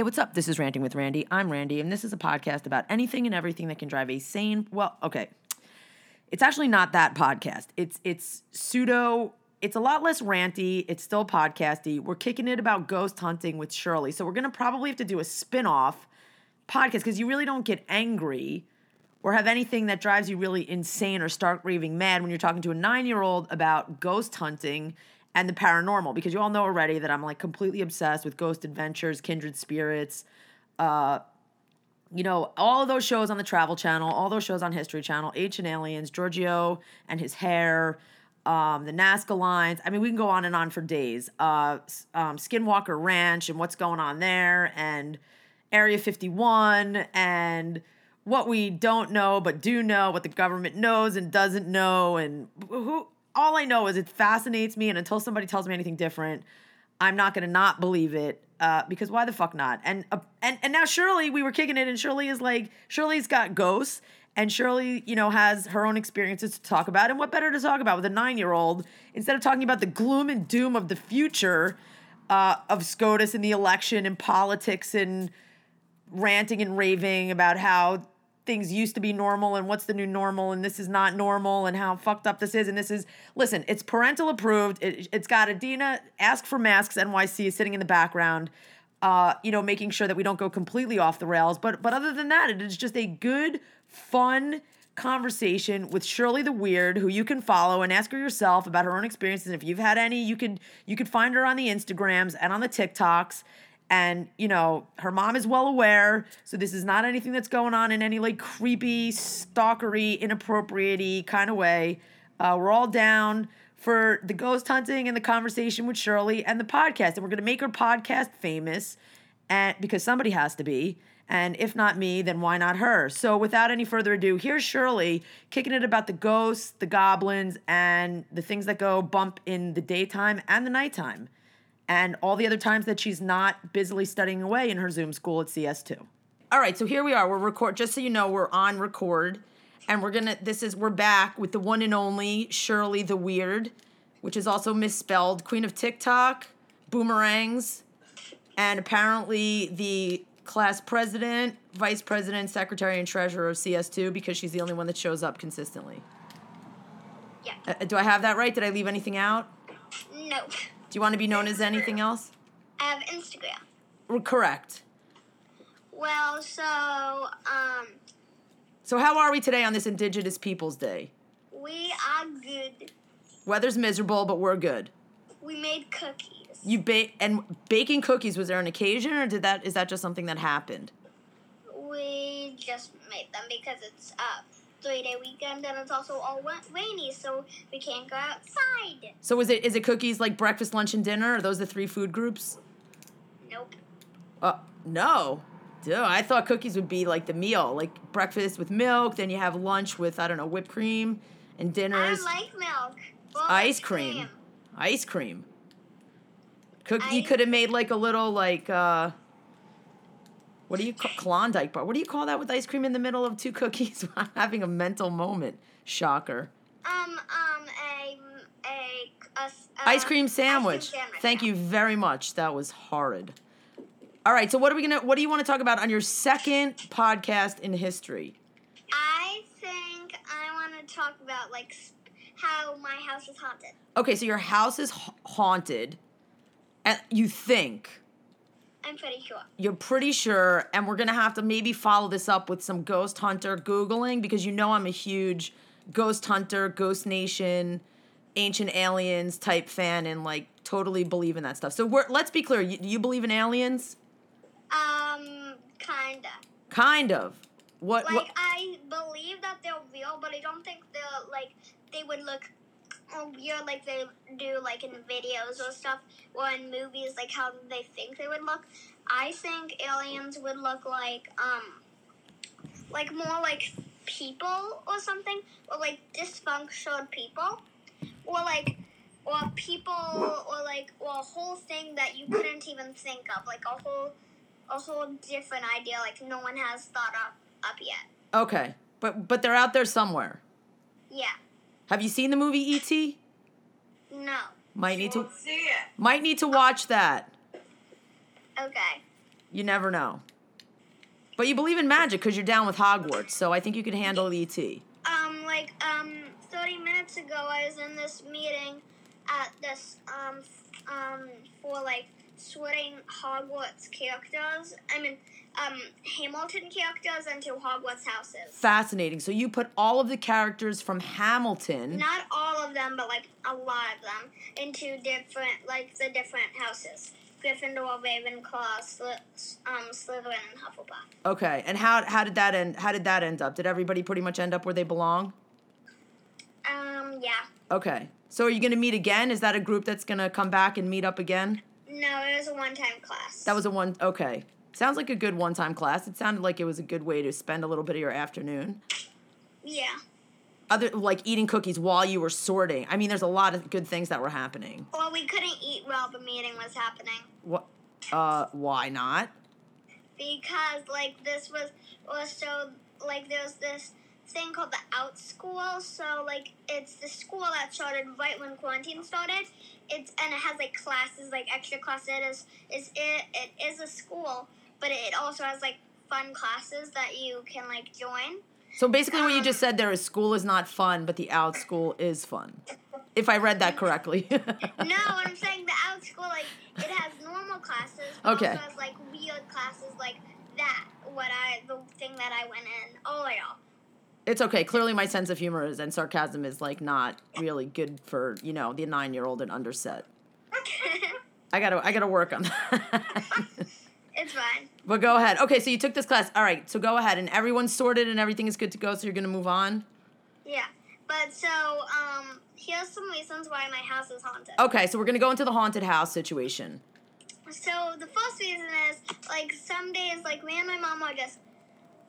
Hey, what's up? This is Ranting with Randy. I'm Randy, and this is a podcast about anything and everything that can drive a sane. Well, okay, it's actually not that podcast. It's it's pseudo. It's a lot less ranty. It's still podcasty. We're kicking it about ghost hunting with Shirley, so we're gonna probably have to do a spin off podcast because you really don't get angry or have anything that drives you really insane or start raving mad when you're talking to a nine year old about ghost hunting and the paranormal because you all know already that I'm like completely obsessed with ghost adventures, kindred spirits, uh, you know, all those shows on the Travel Channel, all those shows on History Channel, Ancient Aliens, Giorgio and his hair, um, the Nazca lines. I mean, we can go on and on for days. Uh, um, Skinwalker Ranch and what's going on there, and Area 51, and what we don't know but do know, what the government knows and doesn't know, and who all I know is it fascinates me, and until somebody tells me anything different, I'm not gonna not believe it. Uh, because why the fuck not? And uh, and and now Shirley, we were kicking it, and Shirley is like Shirley's got ghosts, and Shirley, you know, has her own experiences to talk about. And what better to talk about with a nine year old instead of talking about the gloom and doom of the future uh, of SCOTUS and the election and politics and ranting and raving about how things used to be normal and what's the new normal and this is not normal and how fucked up this is and this is listen it's parental approved. It, has got adina ask for masks nyc is sitting in the background uh, you know making sure that we don't go completely off the rails. But but other than that it is just a good fun conversation with Shirley the Weird, who you can follow and ask her yourself about her own experiences. And if you've had any, you could you could find her on the Instagrams and on the TikToks and you know her mom is well aware so this is not anything that's going on in any like creepy stalkery inappropriate kind of way. Uh, we're all down for the ghost hunting and the conversation with shirley and the podcast and we're going to make her podcast famous and because somebody has to be. And if not me then why not her? So without any further ado here's shirley kicking it about the ghosts the goblins and the things that go bump in the daytime and the nighttime and all the other times that she's not busily studying away in her Zoom school at CS2. All right, so here we are. We're record just so you know, we're on record. And we're gonna this is we're back with the one and only Shirley the Weird, which is also misspelled, Queen of TikTok, boomerangs, and apparently the class president, vice president, secretary, and treasurer of CS2 because she's the only one that shows up consistently. Yeah. Uh, do I have that right? Did I leave anything out? Nope. Do you want to be known as anything else? I have Instagram. R- correct. Well, so um, So how are we today on this Indigenous Peoples Day? we are good. Weather's miserable, but we're good. We made cookies. You bake and baking cookies. Was there an occasion, or did that is that just something that happened? We just made them because it's a three-day weekend and it's also all rainy, so we can't go outside. So is it is it cookies like breakfast, lunch, and dinner? Are those the three food groups? Nope. Uh, no. Dude, I thought cookies would be like the meal, like breakfast with milk. Then you have lunch with I don't know whipped cream, and I dinners don't like milk. Well, ice it's cream. Ice cream. Cook. I- you could have made like a little like uh. What do you call Klondike bar? What do you call that with ice cream in the middle of two cookies? I'm having a mental moment. Shocker. Um, um, a, a, a, a ice cream sandwich. Thank yeah. you very much. That was horrid. All right, so what are we gonna? What do you want to talk about on your second podcast in history? I think I want to talk about like how my house is haunted. Okay, so your house is ha- haunted, and you think I'm pretty sure. you're pretty sure, and we're gonna have to maybe follow this up with some ghost hunter googling because you know I'm a huge ghost hunter, ghost nation, ancient aliens type fan, and like totally believe in that stuff. So we're, let's be clear. You, do you believe in aliens? Um, kinda. Kind of. What? Like what I believe that they're real, but I don't think they're like they would look oh, weird like they do like in videos or stuff or in movies like how they think they would look. I think aliens would look like um like more like people or something or like dysfunctional people or like or people or like or a whole thing that you couldn't even think of like a whole a whole different idea like no one has thought up up yet. Okay, but but they're out there somewhere. Yeah. Have you seen the movie E.T.? No. Might need to see it. might need to watch that. Okay. You never know. But you believe in magic because you're down with Hogwarts, so I think you can handle ET. Um, like um, thirty minutes ago, I was in this meeting at this um um for like sorting Hogwarts characters. I mean, um, Hamilton characters into Hogwarts houses. Fascinating. So you put all of the characters from Hamilton. Not all of them, but like a lot of them into different like the different houses. Gryffindor, Ravenclaw, Sly- um, Slytherin, and Hufflepuff. Okay, and how how did that end? How did that end up? Did everybody pretty much end up where they belong? Um, yeah. Okay. So are you going to meet again? Is that a group that's going to come back and meet up again? No, it was a one-time class. That was a one. Okay. Sounds like a good one-time class. It sounded like it was a good way to spend a little bit of your afternoon. Yeah. Other like eating cookies while you were sorting. I mean, there's a lot of good things that were happening. Well, we couldn't eat while the meeting was happening What? Uh, why not? because like this was was so like there was this thing called the Outschool. So like it's the school that started right when quarantine started. It's and it has like classes like extra classes. It is is it it is a school, but it also has like fun classes that you can like join. So basically, what you Um, just said there is school is not fun, but the Outschool is fun. If I read that correctly. No, I'm saying the Outschool like it has normal classes, but Okay. also has like weird classes like that. What I the thing that I went in. Oh my god. It's okay. Clearly, my sense of humor is and sarcasm is like not really good for you know the nine year old and underset. Okay. I gotta I gotta work on that. it's fine. but go ahead. Okay, so you took this class. All right, so go ahead and everyone's sorted and everything is good to go. So you're gonna move on. Yeah. But so, um, here's some reasons why my house is haunted. Okay, so we're gonna go into the haunted house situation. So the first reason is like some days like me and my mom are just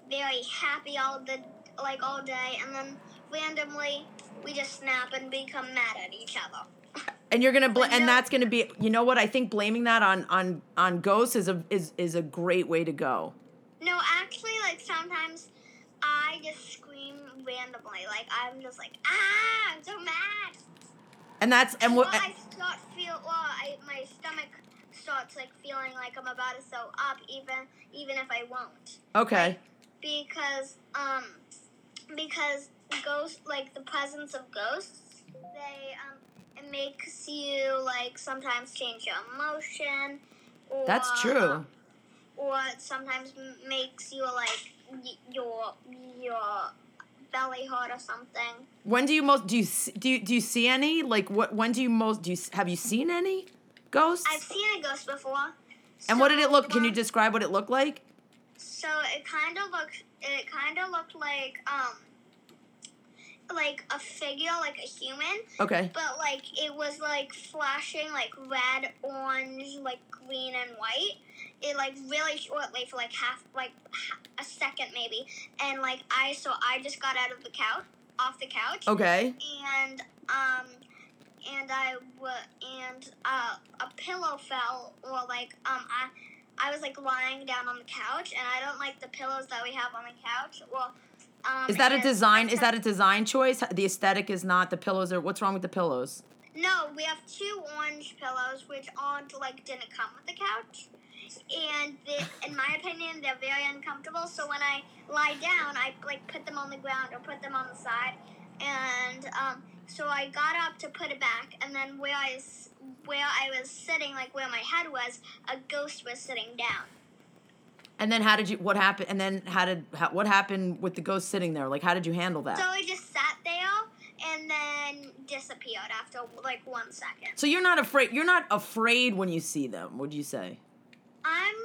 very happy all the like all day and then randomly we just snap and become mad at each other. And you're gonna bl- and that's gonna be you know what I think blaming that on on on ghosts is a is is a great way to go. No, actually like sometimes I just scream randomly. Like I'm just like, ah, I'm so mad. And that's and well, what I start feel well, I my stomach starts like feeling like I'm about to sew up even even if I won't. okay. because um because ghosts like the presence of ghosts they um it makes you like sometimes change your emotion or That's true. or it sometimes makes you like y- your your belly hurt or something When do you most do you do you, do you see any like what when do you most do you have you seen any ghosts? i've seen a ghost before and what did it look? Can you um, describe what it looked like? So it kind of looked. It kind of looked like um, like a figure, like a human, Okay. but like it was like flashing like red, orange, like green and white. It like really shortly for like half, like a second maybe, and like I so I just got out of the couch, off the couch, Okay. and um. And I w- and uh, a pillow fell, or like um, I, I was like lying down on the couch, and I don't like the pillows that we have on the couch. Well, um, Is that a design? Is that a design choice? The aesthetic is not the pillows. Or what's wrong with the pillows? No, we have two orange pillows, which aren't like didn't come with the couch, and they, in my opinion, they're very uncomfortable. So when I lie down, I like put them on the ground or put them on the side, and um, so I got up to put it back, and then where I where I was sitting, like where my head was, a ghost was sitting down. And then how did you? What happened? And then how did? How, what happened with the ghost sitting there? Like how did you handle that? So I just sat there and then disappeared after like one second. So you're not afraid. You're not afraid when you see them. Would you say? I'm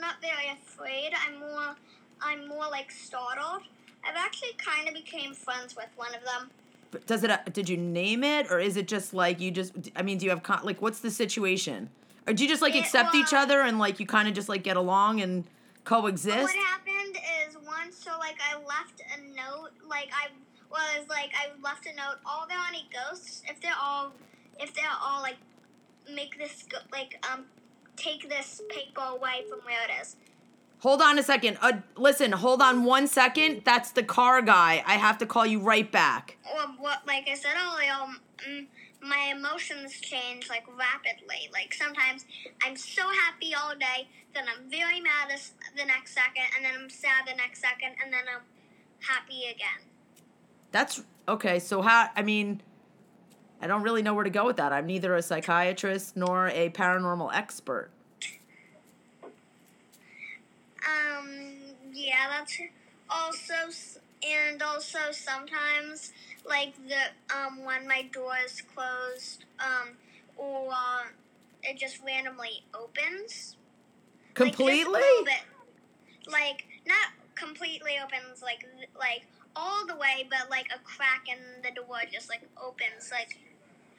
not very afraid. I'm more, I'm more like startled. I've actually kind of became friends with one of them. But does it? Did you name it, or is it just like you just? I mean, do you have con- like what's the situation? Or do you just like It accept each other and like you kind of just like get along and coexist? What happened is once, so like I left a note, like I was like I left a note. All there any ghosts, if they're all, if they're all like, make this go, like um, take this paper away from where it is. Hold on a second. Uh, listen, hold on one second. That's the car guy. I have to call you right back. Or what? Like I said earlier, mm, my emotions change like rapidly. Like sometimes I'm so happy all day, then I'm very mad the next second, and then I'm sad the next second, and then I'm happy again. That's okay. So how? I mean, I don't really know where to go with that. I'm neither a psychiatrist nor a paranormal expert. Um, yeah, that's also, and also sometimes, like the um when my door is closed, um, or it just randomly opens. Like, Completely? little bit. Like not completely opens, like like all the way, but like a crack in the door just like opens, like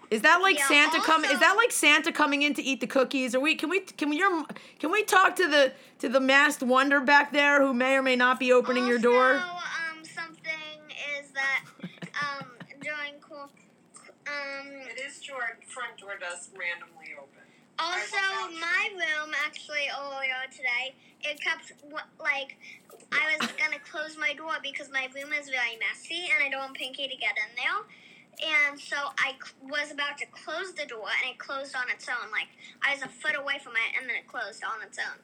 Is that like Yeah, Santa coming? Is that like Santa coming in to eat the cookies? Or we can we can we your, can we talk to the to the masked wonder back there who may or may not be opening your door? Also, um, something is that um during cool, um It is true. Our front door does randomly open. Also, I will vouch my room actually earlier today, it kept like I was gonna close my door because my room is very messy and I don't want Pinky to get in there. And so I c- was about to close the door and it closed on its own. Like I was a foot away from it and then it closed on its own.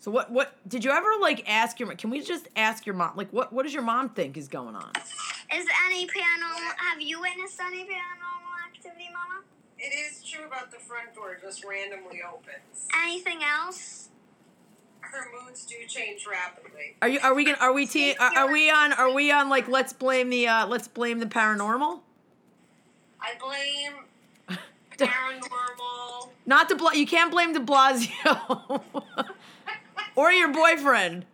So what what did you ever like ask your? Mom? Can we just ask your mom? Like what what does your mom think is going on? Is any paranormal? Have you witnessed any paranormal activity, Mama? It is true about the front door just randomly opens. Anything else? Her moods do change rapidly. Are you are we gonna are we te- are, are we on are we on like let's blame the uh let's blame the paranormal? I blame paranormal. Not to bl- you can't blame De Blasio or your boyfriend.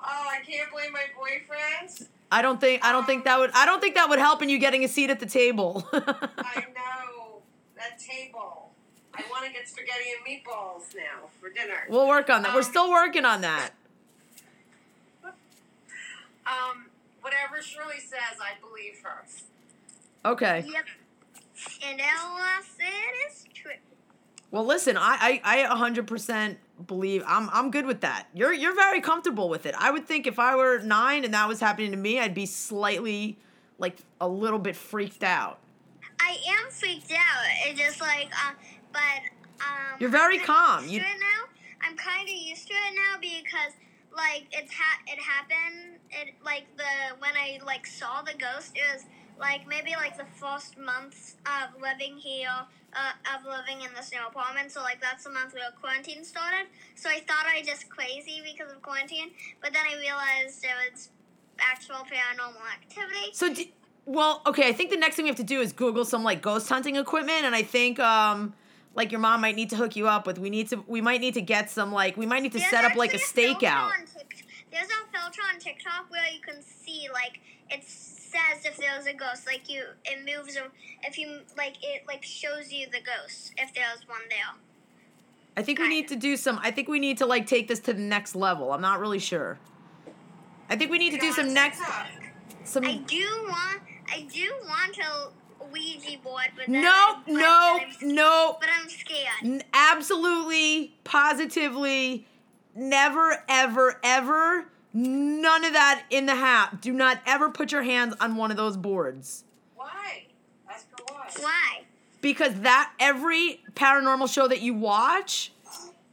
Oh, I can't blame my boyfriend. I don't think I don't think that would I don't think that would help in you getting a seat at the table. I know that table. I want to get spaghetti and meatballs now for dinner. we'll work on that. We're Um, still working on that. Um, whatever Shirley says, I believe her. Okay. Yep. And Ella said it's true. Well, listen, I I I 100% believe I'm I'm good with that. You're you're very comfortable with it. I would think if I were 9 and that was happening to me, I'd be slightly like a little bit freaked out. I am freaked out. It's just like, um, but um. You're very calm. You- to it now. I'm kind of used to it now because like it's ha- it happened. It like the when I like saw the ghost. It was like maybe like the first month of living here, uh, of living in this new apartment. So like that's the month where quarantine started. So I thought I just crazy because of quarantine, but then I realized it was actual paranormal activity. So, d well, okay. I think the next thing we have to do is Google some like ghost hunting equipment, and I think um like your mom might need to hook you up with. We need to. We might need to get some like. We might need to There's set up like a stakeout. There's a filter on TikTok where you can see like it says if there's a ghost, like you it moves if you like it like shows you the ghost if there's one there. I think we need to do some. I think we need to like take this to the next level. I'm not really sure. I think we need to do some next some. I do want I do want a Ouija board, but No, no, no. But I'm scared. N- absolutely, positively, never, ever, ever, none of that in the house. Do not ever put your hands on one of those boards. Why? Ask her why. Why? Because that, every paranormal show that you watch,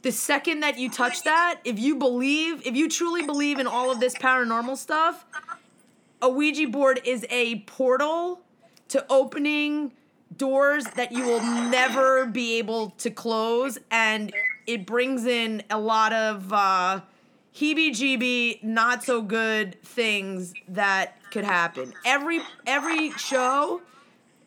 the second that you touch that, if you believe, if you truly believe in all of this paranormal stuff, a Ouija board is a portal to opening doors that you will never be able to close and it brings in a lot of uh heebie-jeebie not so good things that could happen. Every every show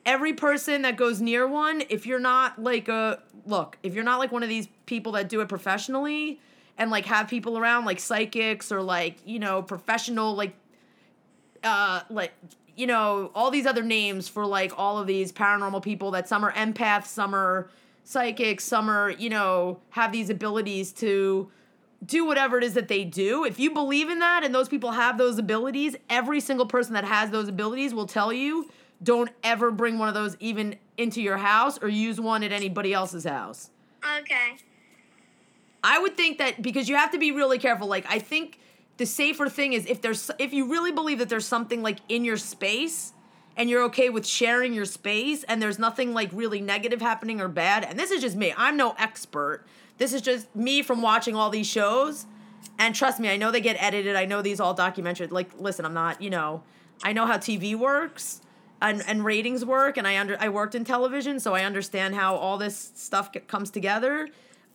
every person that goes near one if you're not like a look if you're not like one of these people that do it professionally and like have people around like psychics or like you know professional like uh like you know all these other names for like all of these paranormal people that some are empaths some are psychics some are you know have these abilities to do whatever it is that they do if you believe in that and those people have those abilities every single person that has those abilities will tell you don't ever bring one of those even into your house or use one at anybody else's house Okay. I would think that because you have to be really careful. Like I think the safer thing is if there's if you really believe that there's something like in your space and you're okay with sharing your space and there's nothing like really negative happening or bad. And this is just me. I'm no expert. This is just me from watching all these shows. And trust me, I know they get edited. I know these all documented. Like, listen, I'm not, you know, I know how TV works and, and ratings work, and I under I worked in television, so I understand how all this stuff comes together.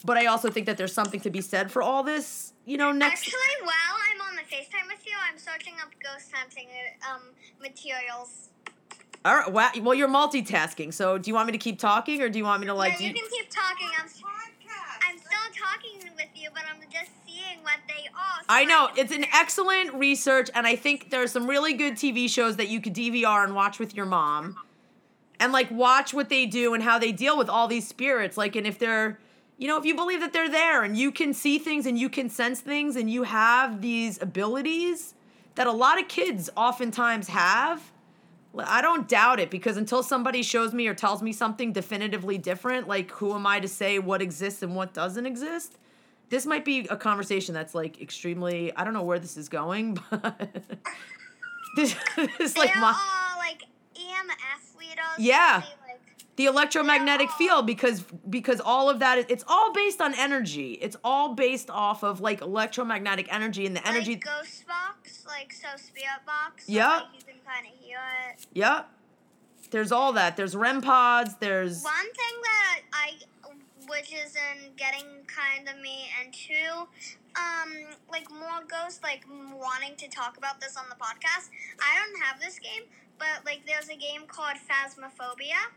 But I also think that there's something to be said for all this, you know. Next, Actually, while I'm on the FaceTime with you, I'm searching up ghost hunting um, materials. all right. Wow, well, you're multitasking. So, do you want me to keep talking, or do you want me to like? yeah, you you- can keep talking. I'm, I'm still talking with you, but I'm just seeing what they are. so I know can- it's an excellent research, and I think there are some really good TV shows that you could DVR and watch with your mom, and like watch what they do and how they deal with all these spirits. Like, and if they're, you know, if you believe that they're there and you can see things and you can sense things and you have these abilities that a lot of kids oftentimes have. I don't doubt it because until somebody shows me or tells me something definitively different, like who am I to say what exists and what doesn't exist? this might be a conversation that's like extremely I don't know where this is going, but this, this They like my, all like EMF readers. Yeah. The electromagnetic field because because all of that is it's all based on energy. It's all based off of like electromagnetic energy and the energy. Like ghost box, like so spirit box. so, Yeah. Like, you can kind of hear it. Yep. There's all that. There's REM pods. There's One thing that I, which is in getting kind of me, and two, um, like more ghosts, like wanting to talk about this on the podcast. I don't have this game, but like there's a game called Phasmophobia.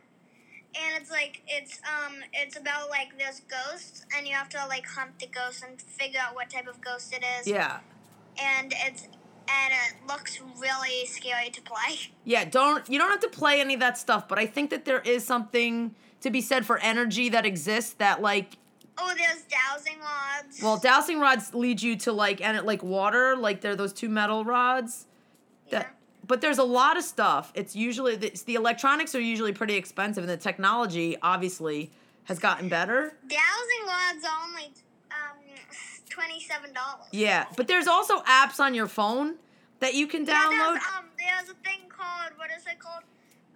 And it's like it's um it's about like there's ghosts and you have to like hunt the ghost and figure out what type of ghost it is. yeah. And it's and it looks really scary to play. Yeah, don't you don't have to play any of that stuff, but I think that there is something to be said for energy that exists that like Oh, there's dowsing rods. Well, dowsing rods lead you to like and it like water, like they're those two metal rods. That, Yeah. But there's a lot of stuff. It's usually the, the electronics are usually pretty expensive, and the technology obviously has gotten better. Dowsing rods are only um twenty seven dollars. Yeah, but there's also apps on your phone that you can Yeah, download. there's, um, there's a thing called what is it called?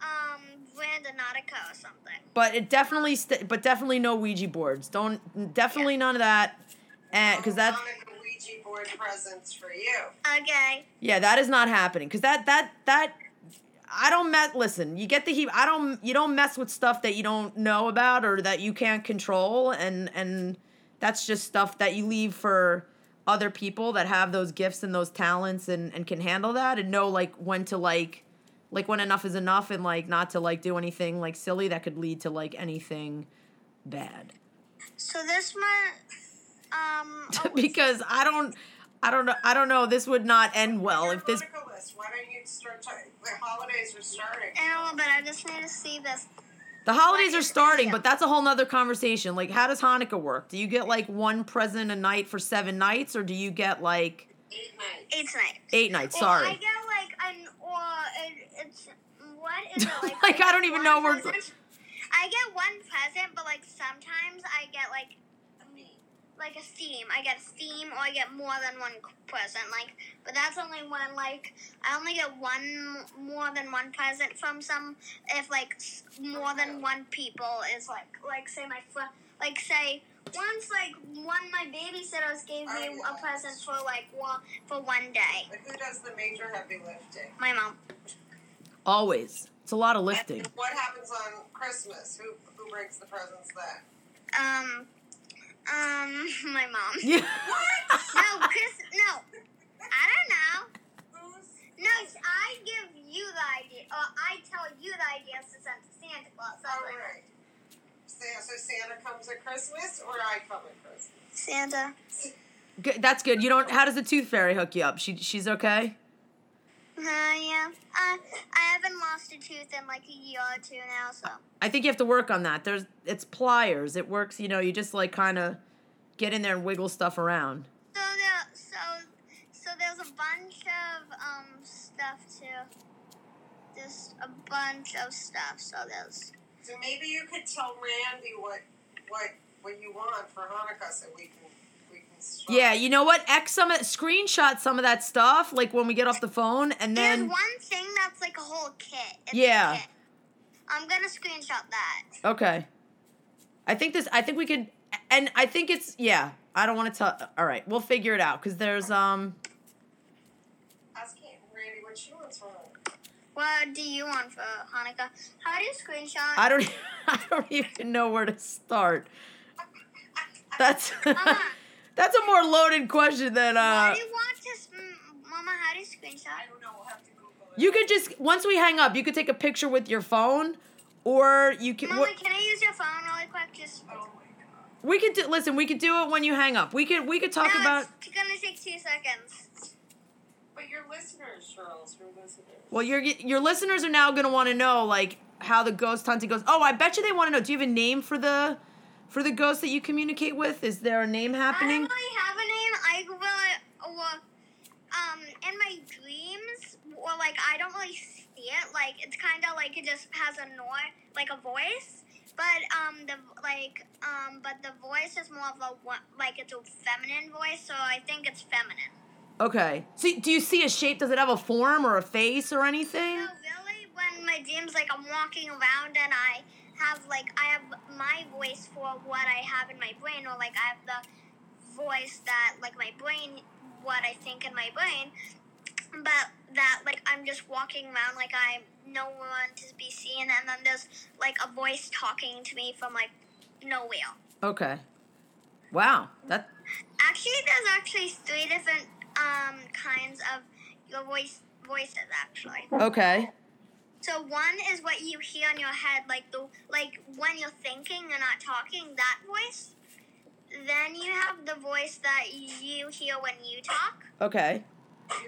Um, Randonautica or something. But it definitely, st- but definitely no Ouija boards. Don't definitely none of that, and because that's Hanukkah Ouija board presents for you. Okay. Yeah, that is not happening because that that that I don't mess. Listen, you get the heat. I don't. You don't mess with stuff that you don't know about or that you can't control, and and that's just stuff that you leave for other people that have those gifts and those talents and and can handle that and know like when to like like when enough is enough and like not to like do anything like silly that could lead to like anything bad. So this month, um, oh, because I don't. I don't know. I don't know. This would not end well if this Hanukkah list. Why don't you start talking? The holidays are starting. in a little bit, I just need to see this. The holidays are starting, but that's a whole nother conversation. Like, how does Hanukkah work? Do you get like one present a night for seven nights, or do you get like Eight nights. Eight night. eight nights? Or Sorry. I get like an or it, it's what is it like? Like, I don't even know where- present. I get one present, but like sometimes I get like like a theme. I get a theme, or I get more than one present. Like, but that's only when like I only get one more than one present from some. If like more than one people is like like say my friend like say once like one of my babysitters gave me a present for like one for one day. Like, who does the major heavy lifting? My mom. Always. It's a lot of lifting. And what happens on Christmas? Who who brings the presents then? Um. Um. My mom. Yeah. No, Chris. No. I don't know. No, I give you the idea, or I tell you the ideas to send to Santa Claus. That's all what I- right? Santa, so Santa comes at Christmas, or I come at Christmas? Santa. Good. That's good. You don't. How does the tooth fairy hook you up? She she's okay. Uh, yeah. Uh, I haven't lost a tooth in like a year or two now, so. I think you have to work on that. There's it's pliers. It works. You know. You just like kind of get in there and wiggle stuff around. So there, so, so there's a bunch of um stuff too. Just a bunch of stuff. So there's. So maybe you could tell Randy what what what you want for Hanukkah, so we can we can Yeah, you know what? X some of screenshot some of that stuff, like when we get off the phone, and then There's one thing that's like a whole kit. It's Yeah. kit. I'm gonna screenshot that. okay. I think this. I think we could, and I think it's yeah. I don't want to tell. All right, we'll figure it out because there's um. Ask Randy what she wants from What do you want for Hanukkah? How do you screenshot? I don't. I don't even know where to start. That's Mama, that's a more loaded question than what uh. do you want to? s- m- Mama, how do you screenshot? I don't know. We'll have to Google it. You could just once we hang up, you could take a picture with your phone, or you can. Mama, what- can I use your phone really quick? Just. Oh. We could do. Listen, we could do it when you hang up. We could. We could talk no, about. It's gonna take two seconds. But your listeners, Charles, your listeners. Well, your your listeners are now gonna want to know like how the ghost hunting goes. Oh, I bet you they want to know. Do you have a name for the for the ghost that you communicate with? Is there a name happening? I don't really have a name. I will. Well, um, in my dreams, or like I don't really see it. Like it's kind of like it just has a noise, like a voice. But um, the like um, but the voice is more of a like it's a feminine voice, so I think it's feminine. Okay. So do you see a shape? Does it have a form or a face or anything? No, really, when my dreams, like I'm walking around and I have like I have my voice for what I have in my brain, or like I have the voice that like my brain, what I think in my brain, but that like I'm just walking around like I'm no one to be seen, and then there's like a voice talking to me from like nowhere. Okay. Wow. That. Actually, there's actually three different um kinds of your voice voices actually. Okay. So one is what you hear in your head, like the like when you're thinking and not talking, that voice. Then you have the voice that you hear when you talk, Okay.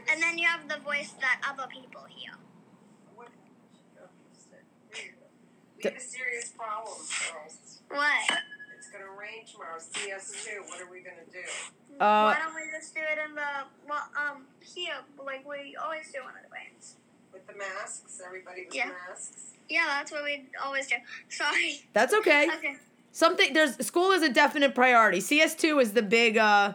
and then you have the voice that other people hear. What? We have a serious problem, Charles. What? It's gonna rain tomorrow. CS2. What are we gonna do? Uh, Why don't we just do it in the well, um here, like we always do when it rains? With the masks, everybody with Yeah. masks. Yeah, that's what we always do. Sorry. that's okay. Okay. Something there's school is a definite priority. CS2 is the big uh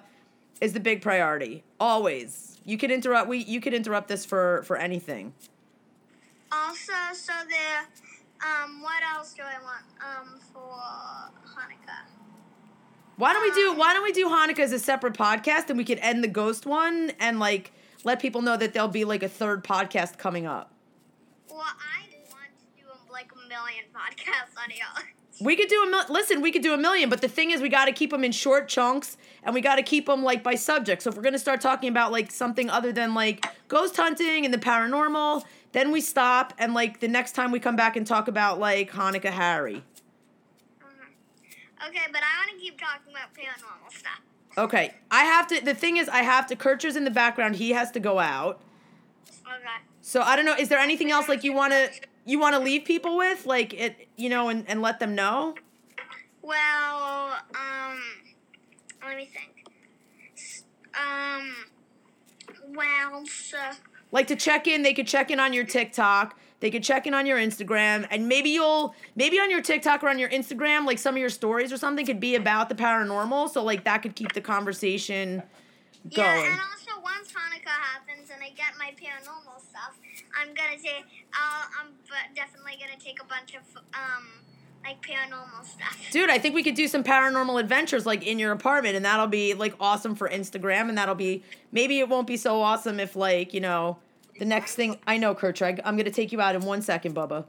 is the big priority. Always. You could interrupt we you could interrupt this for for anything. Also, so the um, what else do I want um for Hanukkah? Why don't we do why don't we do Hanukkah as a separate podcast and we could end the ghost one and like let people know that there'll be like a third podcast coming up. Well, I want to do like a million podcasts on y'all. We could do a mil- listen. We could do a million, but the thing is, we got to keep them in short chunks, and we got to keep them like by subject. So if we're gonna start talking about like something other than like ghost hunting and the paranormal, then we stop, and like the next time we come back and talk about like Hanukkah Harry. Mm-hmm. Okay, but I want to keep talking about paranormal stuff. Okay, I have to. The thing is, I have to. Kircher's in the background. He has to go out. Okay. So I don't know. Is there anything else like you wanna you wanna leave people with, like it, you know, and and let them know? Well, um, let me think. Um, well, so like to check in they could check in on your tiktok they could check in on your instagram and maybe you'll maybe on your tiktok or on your instagram like some of your stories or something could be about the paranormal so like that could keep the conversation going yeah, and also once Hanukkah happens and I get my paranormal stuff, I'm gonna say I'll, I'm definitely gonna take a bunch of um like paranormal stuff. dude i think we could do some paranormal adventures like in your apartment and that'll be like awesome for instagram and that'll be maybe it won't be so awesome if like you know the next thing i know Kurtreg, i'm gonna take you out in one second bubba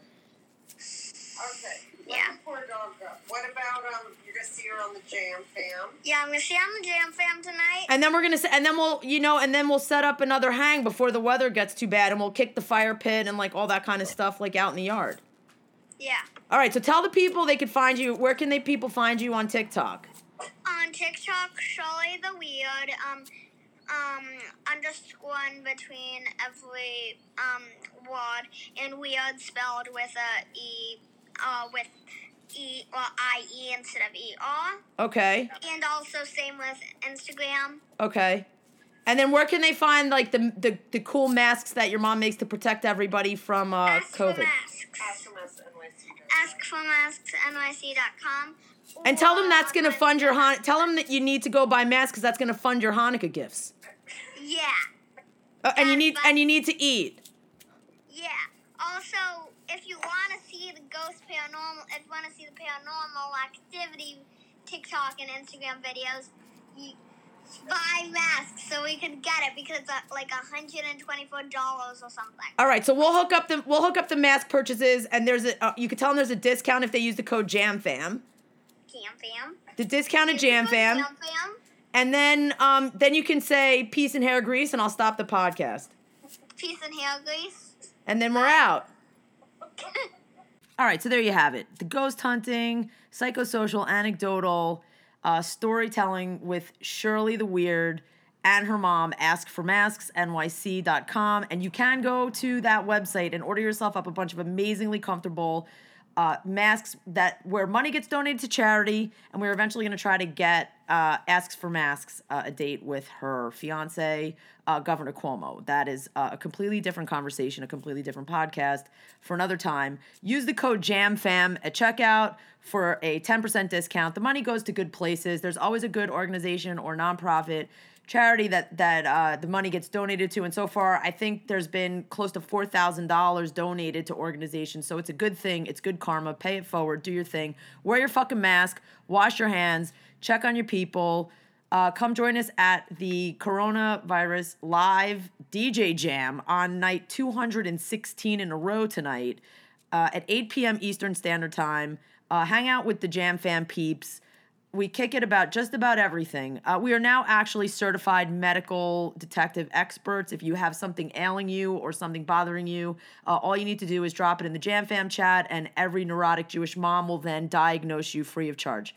Okay. Yeah. poor dog go. What about um? You're gonna see her on the Jam Fam. Yeah, I'm gonna see her on the Jam Fam tonight. And then we're gonna, and then we'll, you know, and then we'll set up another hang before the weather gets too bad, and we'll kick the fire pit and like all that kind of stuff, like out in the yard. Yeah. All right, so tell the people they could find you. Where can they people find you on TikTok? On TikTok, Shirley the Weird, um, um, underscore in between every um word, and weird spelled with a e, uh, with e or i e instead of e r, Okay, and also same with Instagram. okay. And then where can they find like the the, the cool masks that your mom makes to protect everybody from uh, Ask for COVID? masks. Ask from us NYC. Ask for masks NYC.com And tell them that's gonna fund your not- Han. Tell them that you need to go buy masks because that's gonna fund your Hanukkah gifts. Yeah. Uh, and you need and you need to eat. Yeah. Also, if you want to see the ghost paranormal, if you want to see the paranormal activity TikTok and Instagram videos, you buy masks so we can get it because it's uh, like hundred and twenty-four dollars or something. All right, so we'll hook up the we'll hook up the mask purchases, and there's a uh, you can tell them there's a discount if they use the code JamFam. Cam fam. The discount of JamFam, fam. And then um then you can say peace and hair grease, and I'll stop the podcast, Peace and hair grease. and then we're out. All right, so there you have it. The ghost hunting, psychosocial, anecdotal, uh, storytelling with Shirley the Weird and her mom, Ask for masks, askformasks.nyc.com. And you can go to that website and order yourself up a bunch of amazingly comfortable uh, masks that where money gets donated to charity. And we're eventually going to try to get uh, Asks for Masks uh, a date with her fiance, uh, Governor Cuomo. That is uh, a completely different conversation, a completely different podcast for another time. Use the code JAMFAM at checkout for a 10% discount. The money goes to good places. There's always a good organization or nonprofit charity that that uh, the money gets donated to and so far i think there's been close to $4000 donated to organizations so it's a good thing it's good karma pay it forward do your thing wear your fucking mask wash your hands check on your people uh, come join us at the coronavirus live dj jam on night 216 in a row tonight uh, at 8 p.m eastern standard time uh, hang out with the jam fam peeps we kick it about just about everything. Uh, we are now actually certified medical detective experts. If you have something ailing you or something bothering you, uh, all you need to do is drop it in the Jam Fam chat, and every neurotic Jewish mom will then diagnose you free of charge.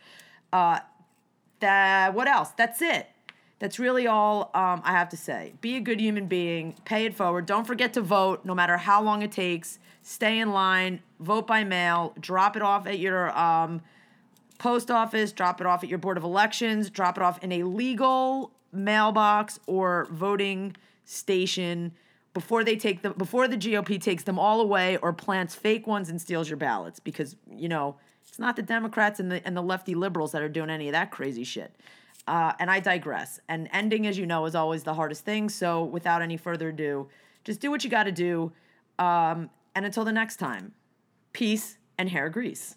That what else? That's it. That's really all um, I have to say. Be a good human being. Pay it forward. Don't forget to vote, no matter how long it takes. Stay in line. Vote by mail. Drop it off at your um, post office, drop it off at your board of elections, drop it off in a legal mailbox or voting station before they take them before the GOP takes them all away or plants fake ones and steals your ballots because you know it's not the Democrats and the and the lefty liberals that are doing any of that crazy shit. Uh, and I digress. And ending, as you know, is always the hardest thing. So without any further ado, just do what you got to do. Um, and until the next time, peace and hair grease.